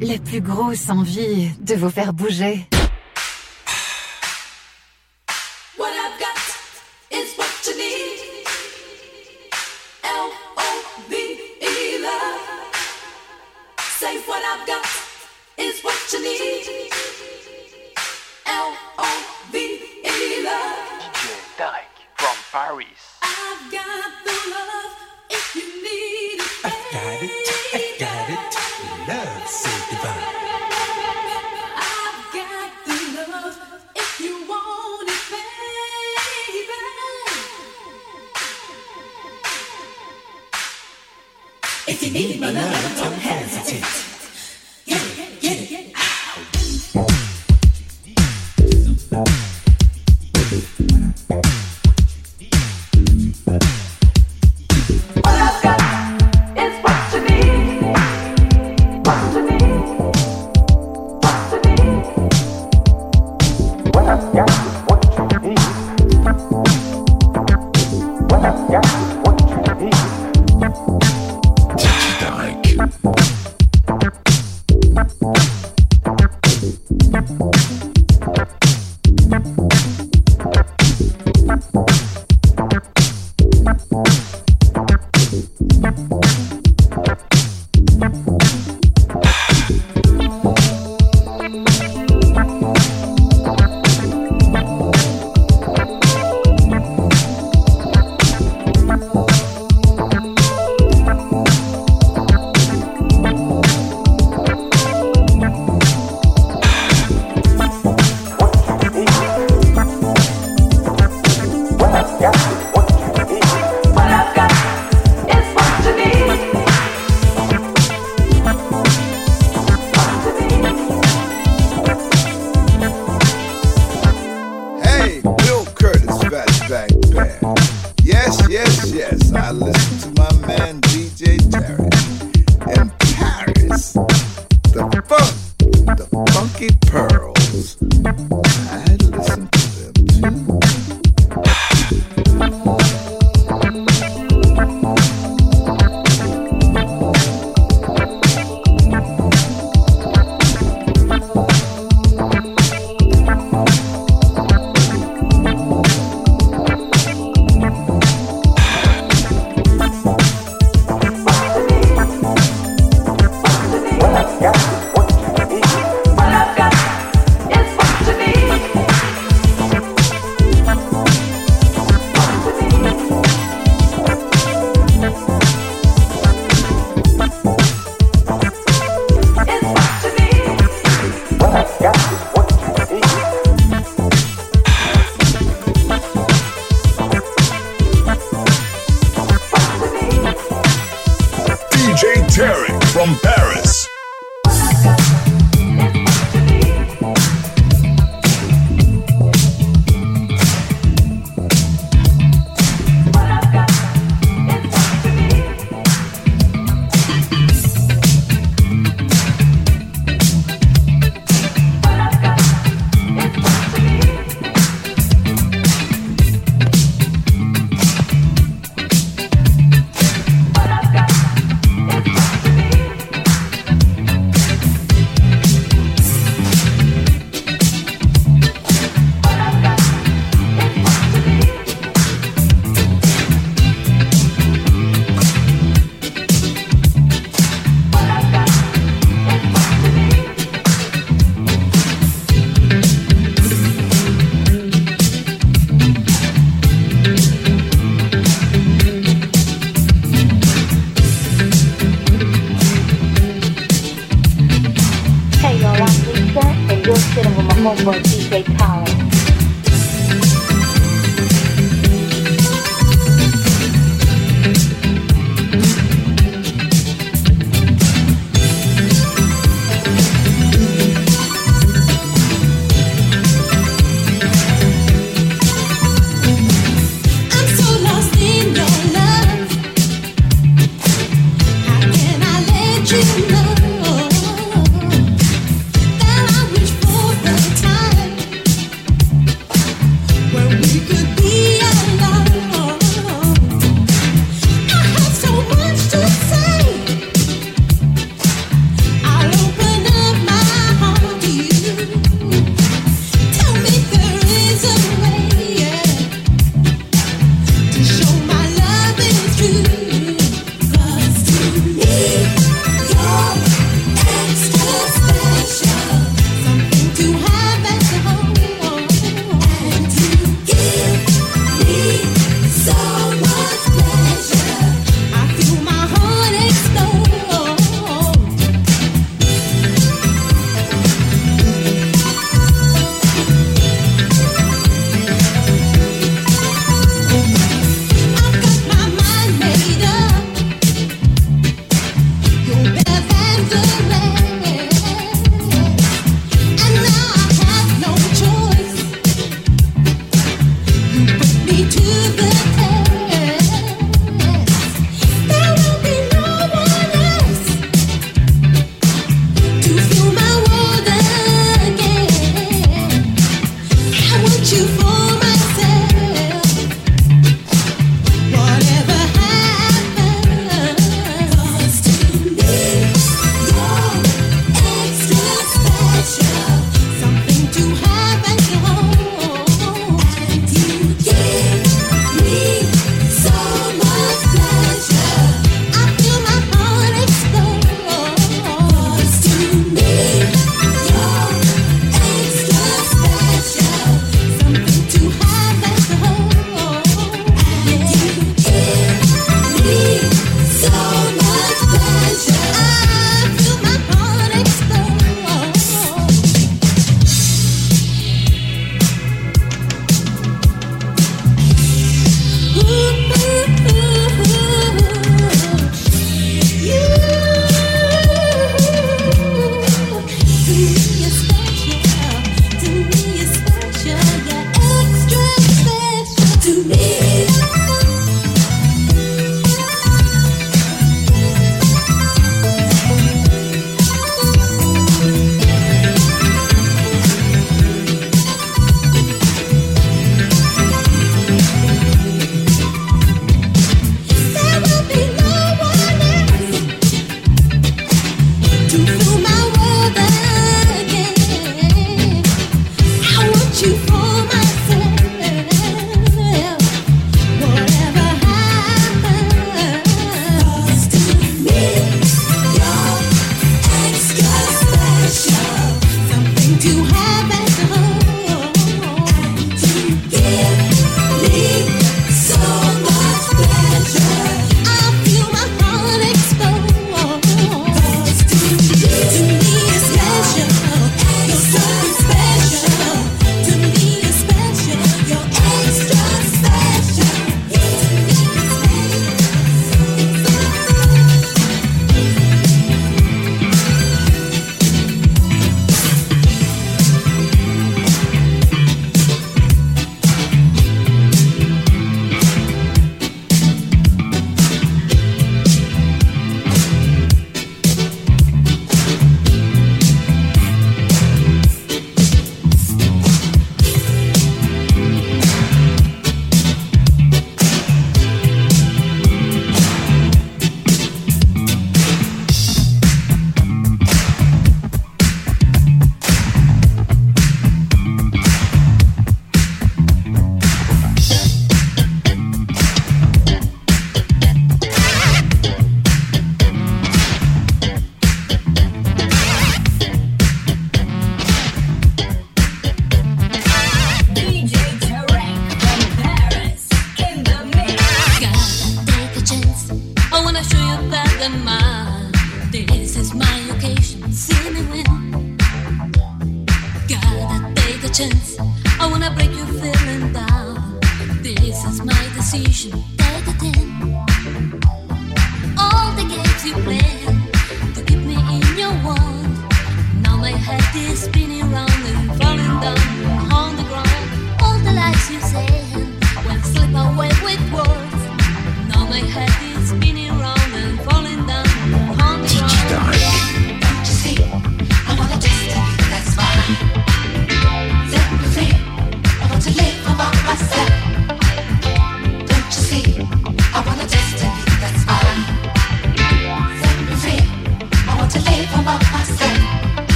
la plus grosse envie de vous faire bouger.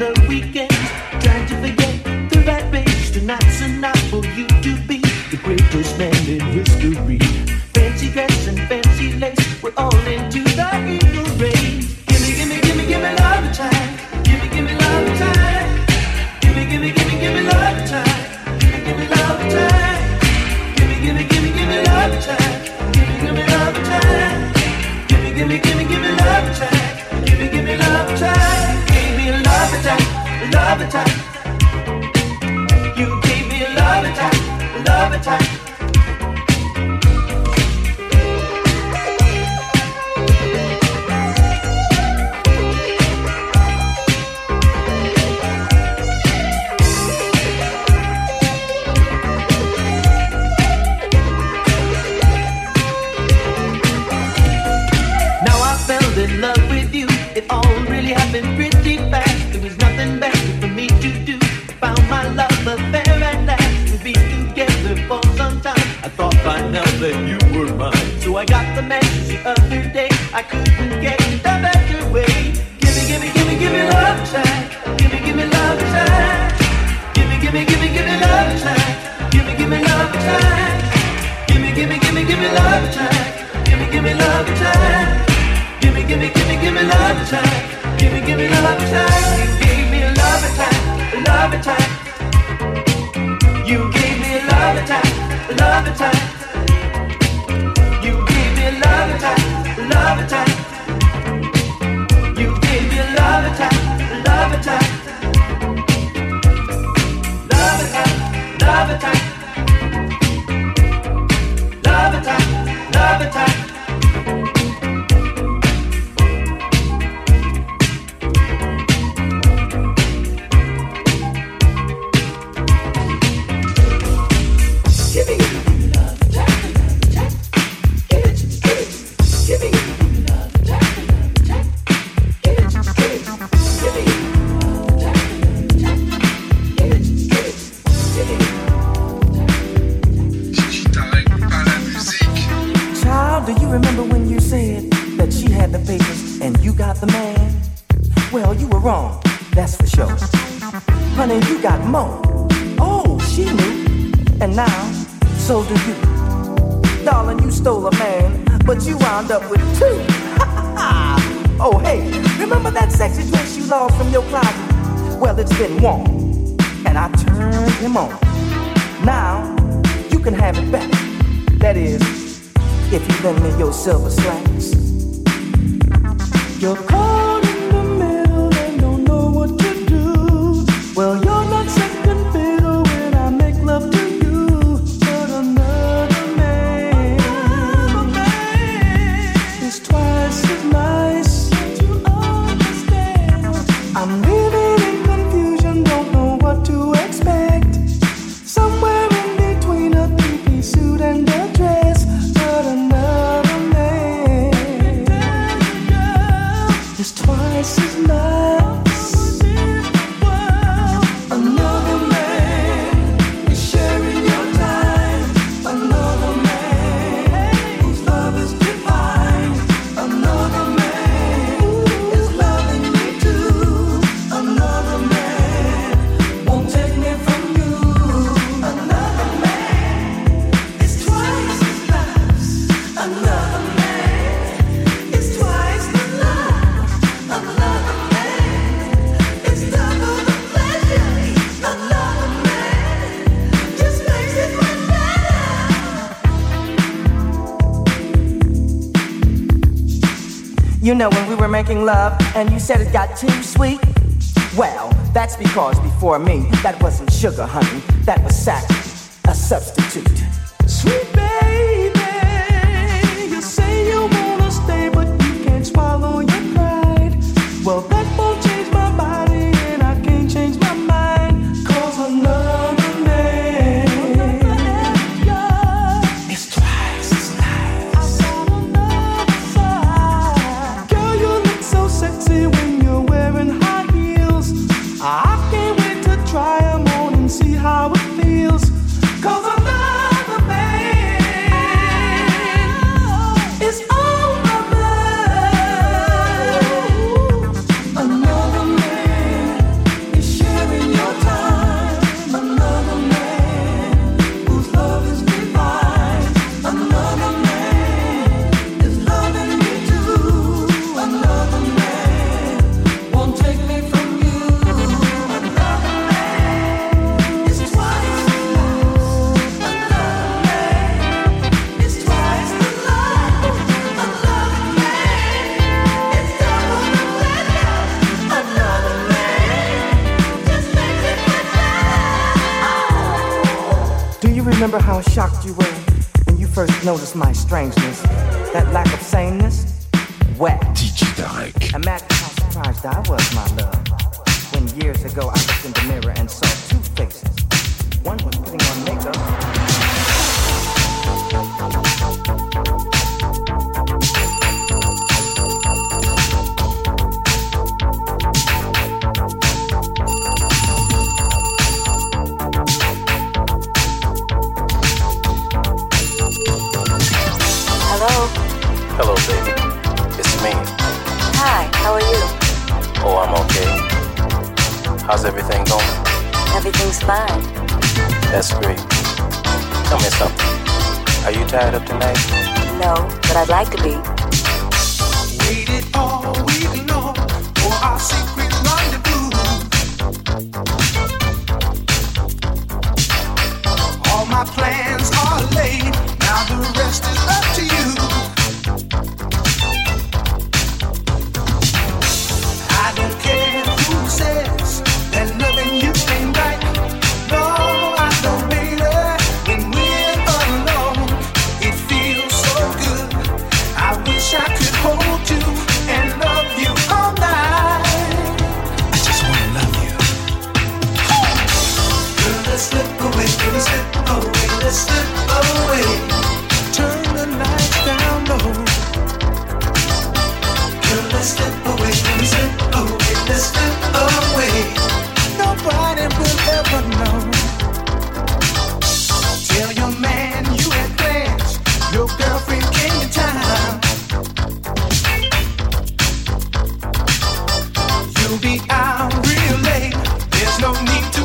the weekend, trying to forget the rat race. Tonight's enough for you to be the greatest man. know when we were making love and you said it got too sweet? Well, that's because before me, that wasn't sugar, honey. That was sack, a substitute. shocked you were when you first noticed my strangeness, that lack of saneness? DJ Digitarek. Imagine how surprised I was, my love, when years ago I looked in the mirror and saw two faces. One was putting on makeup. Hello, baby. It's me. Hi, how are you? Oh, I'm okay. How's everything going? Everything's fine. That's great. Tell me something. Are you tired of tonight? No, but I'd like to be. Waited all week long for our secret. be out real late. There's no need to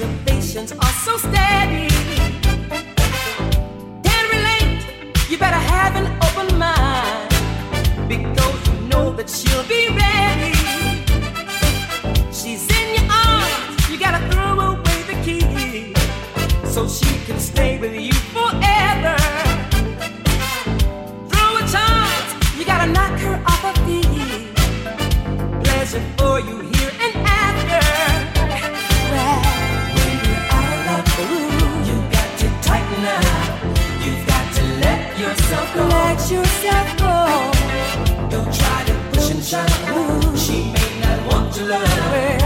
observations are so steady. Can relate, you better have an open mind. Because you know that she'll be ready. She's in your arms, you gotta throw away the key. So she can stay with you. let yourself go. Don't try to push and shove. She may not want to love.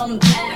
from that.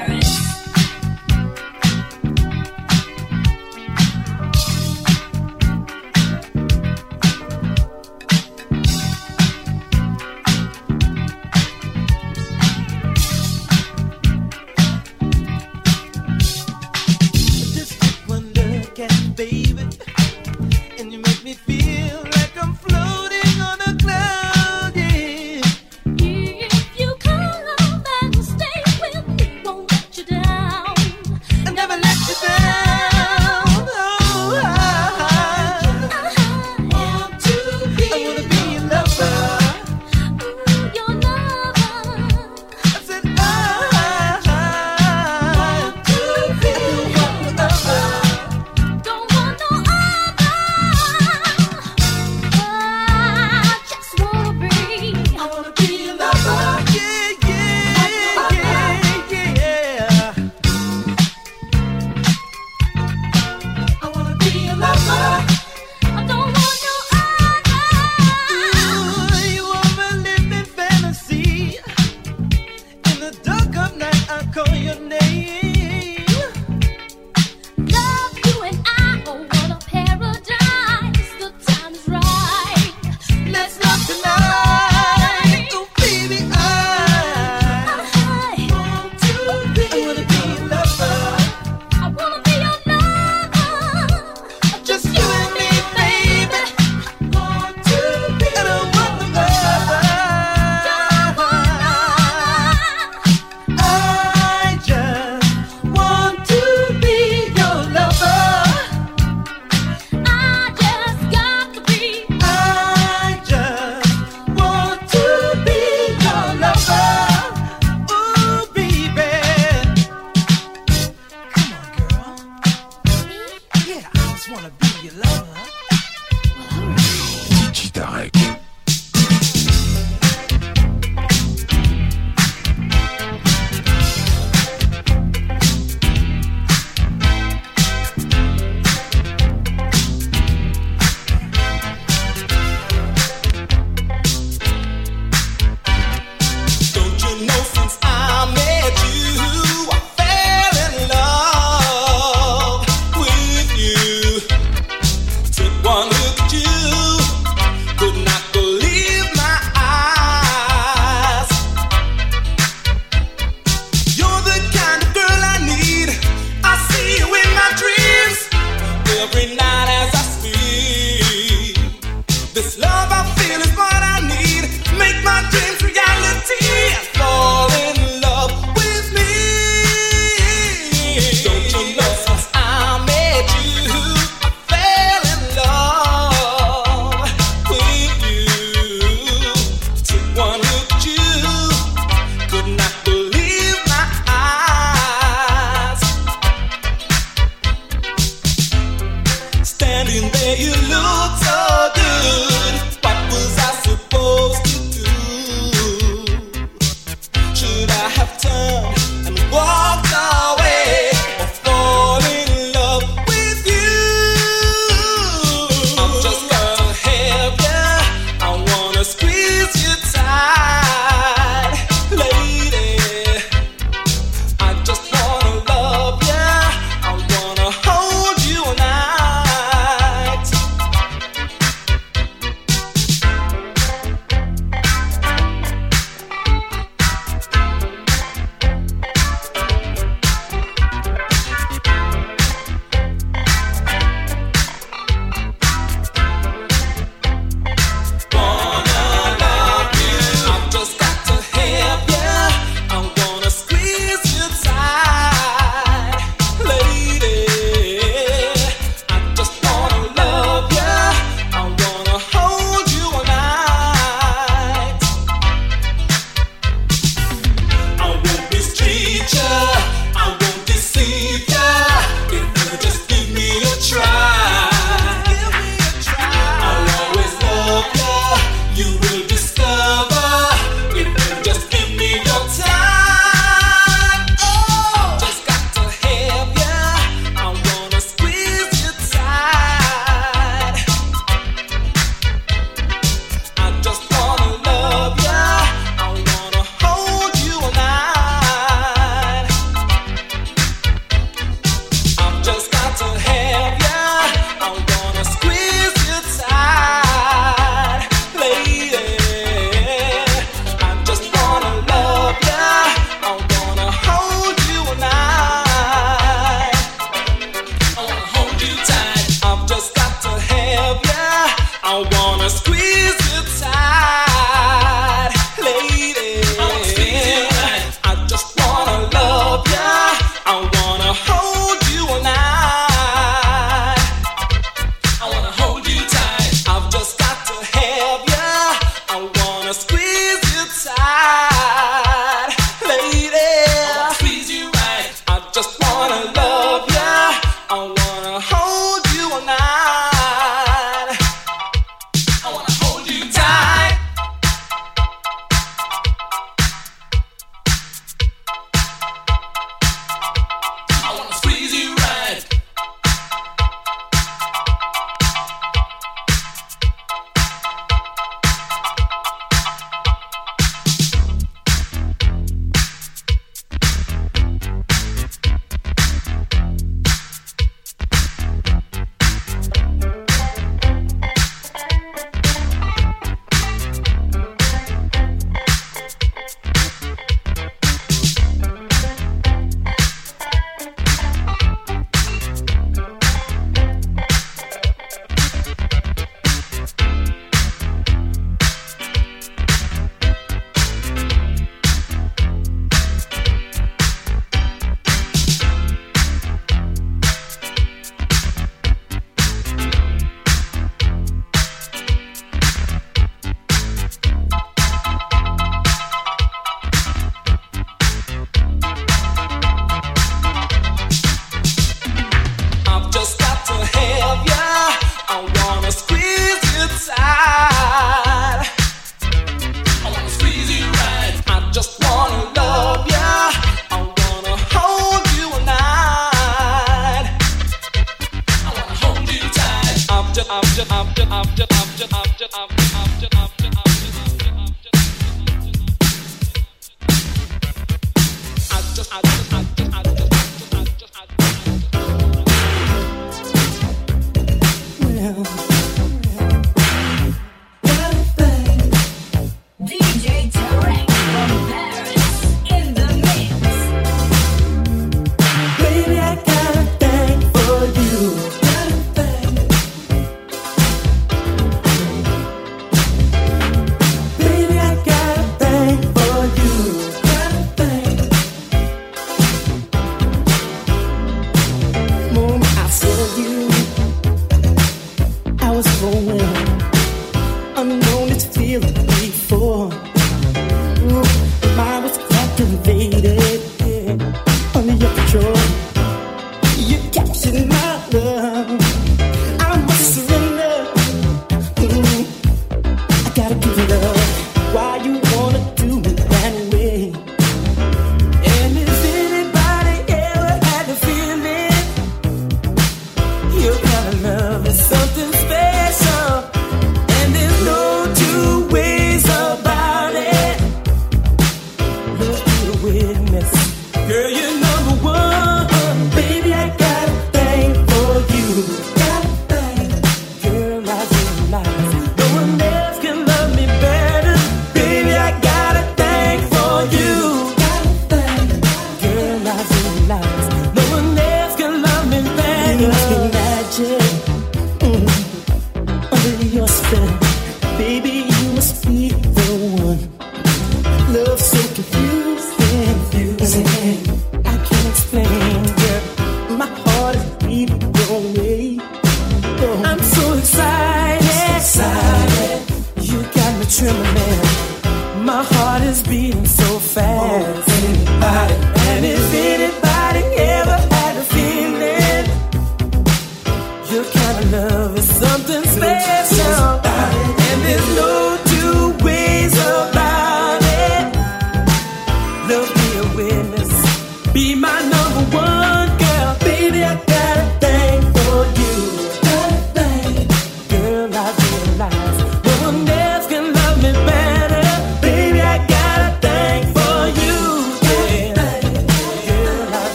till the man.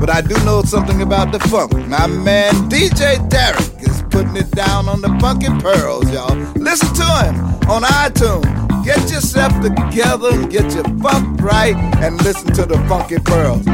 But I do know something about the funk. My man DJ Tarek is putting it down on the funky pearls, y'all. Listen to him on iTunes. Get yourself together and get your funk right and listen to the funky pearls.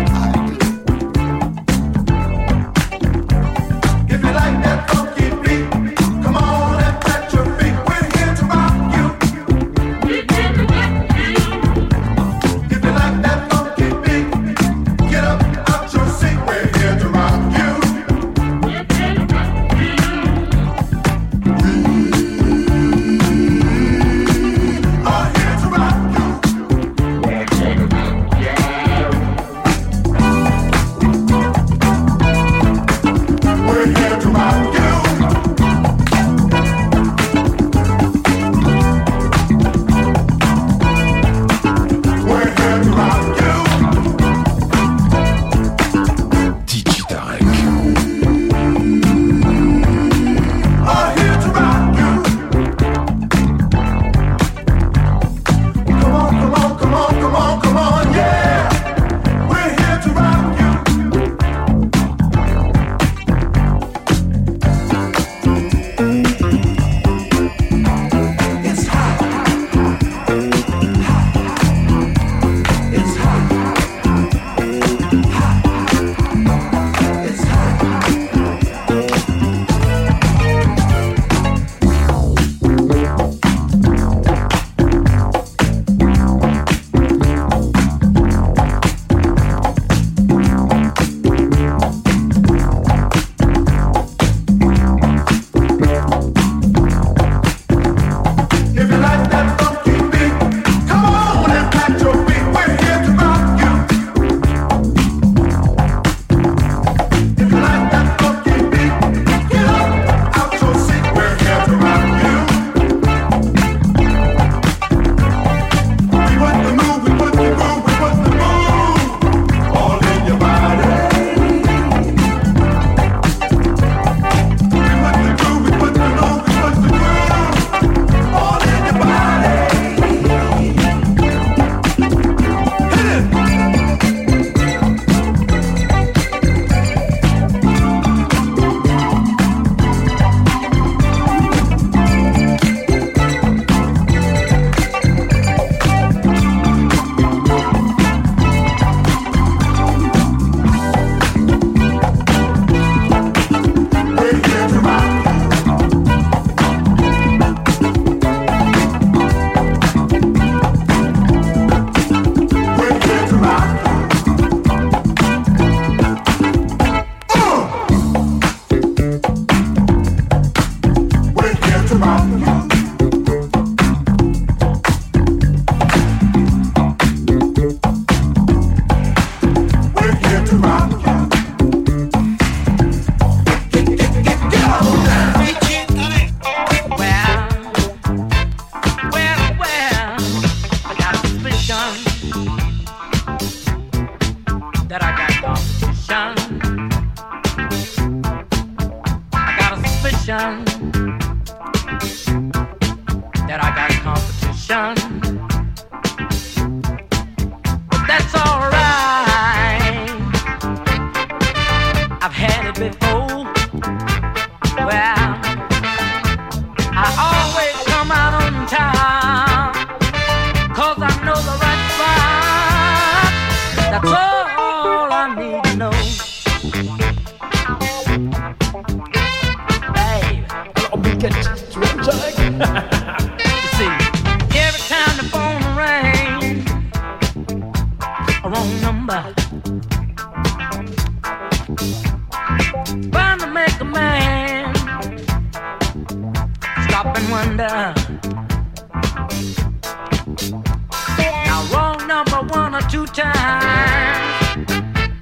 Times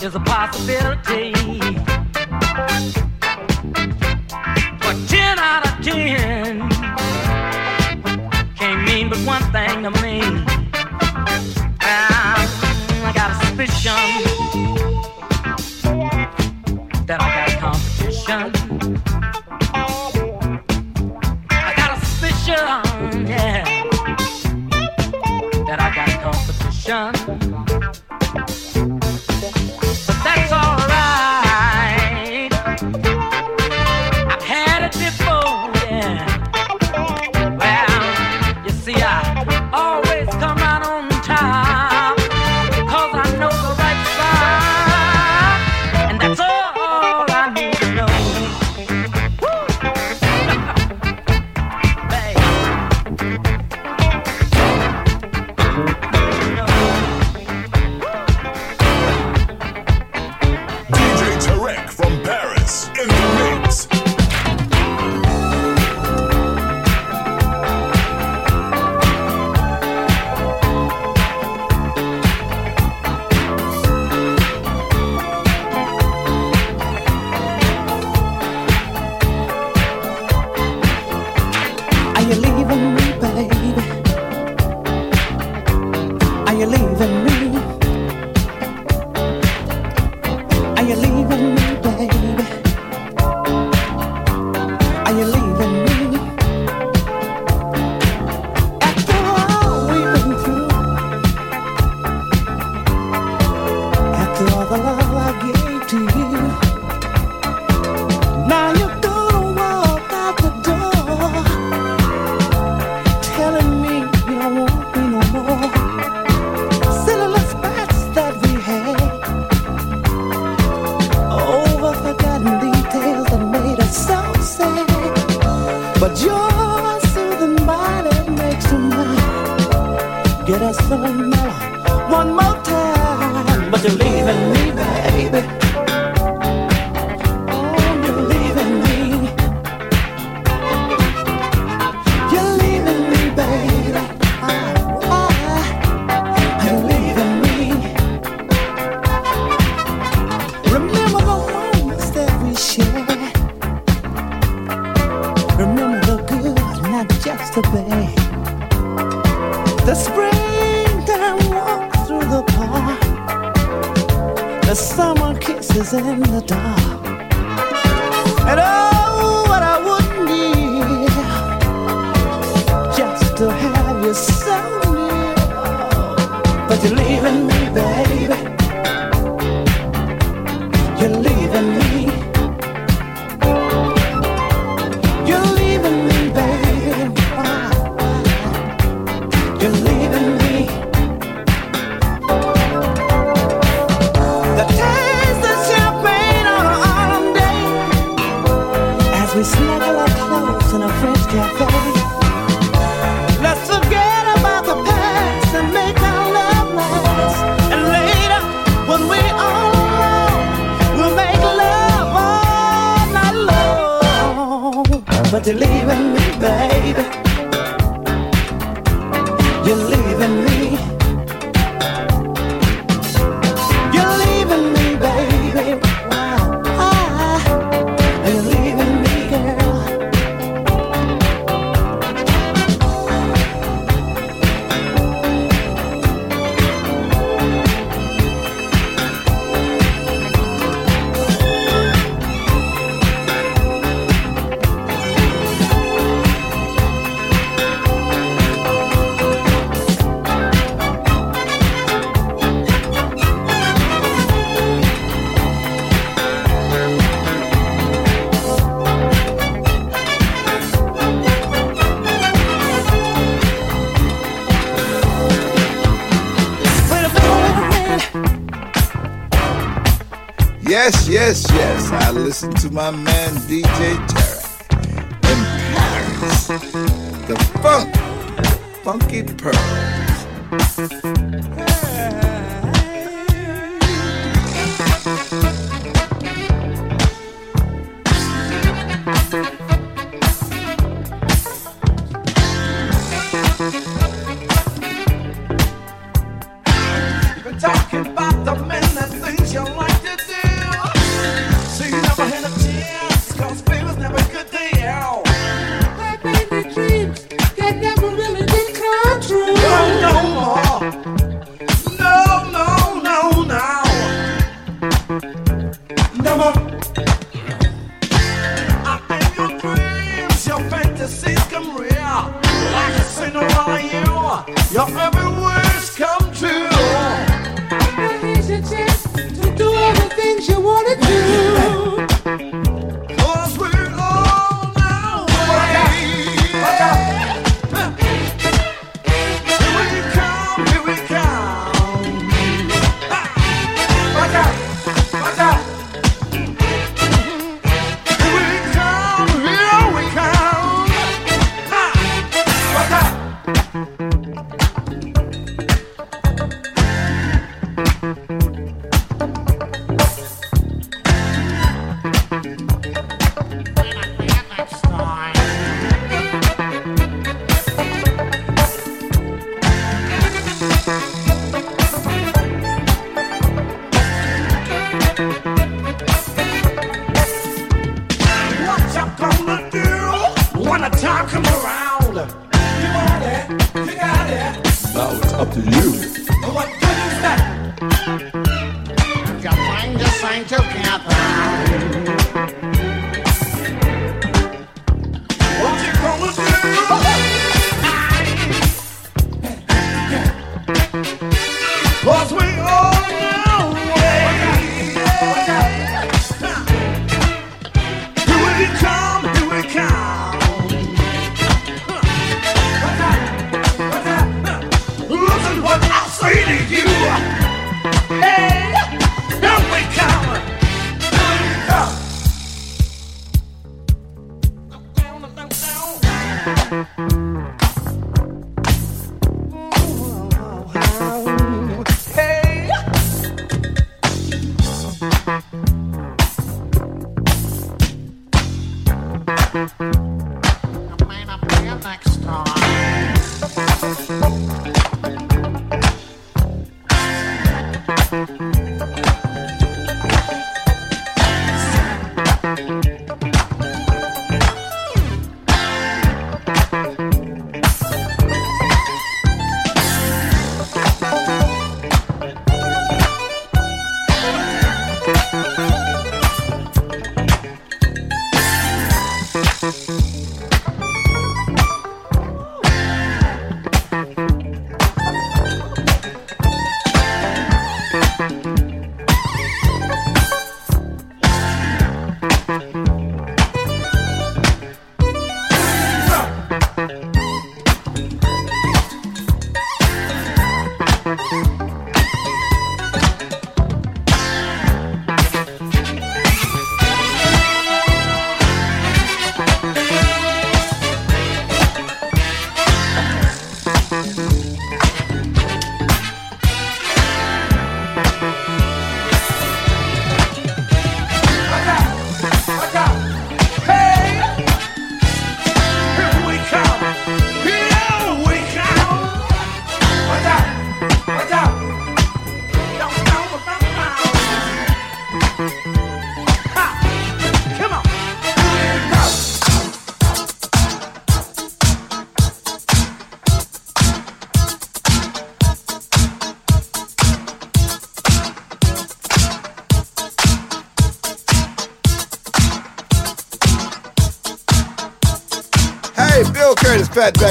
is a possibility.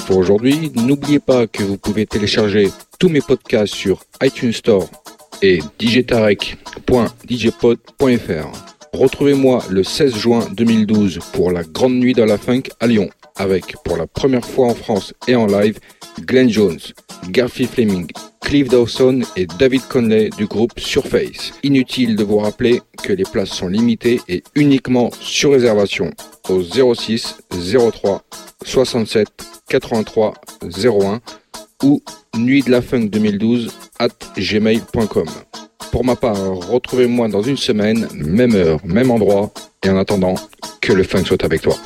Pour aujourd'hui. N'oubliez pas que vous pouvez télécharger tous mes podcasts sur iTunes Store et djtarek.djpod.fr. Retrouvez-moi le 16 juin 2012 pour la Grande Nuit de la Funk à Lyon, avec pour la première fois en France et en live Glenn Jones, Garfield Fleming, Cliff Dawson et David Conley du groupe Surface. Inutile de vous rappeler que les places sont limitées et uniquement sur réservation au 06 03 67 83 01 ou nuit de la funk 2012 at gmail.com. Pour ma part, retrouvez-moi dans une semaine, même heure, même endroit, et en attendant, que le funk soit avec toi.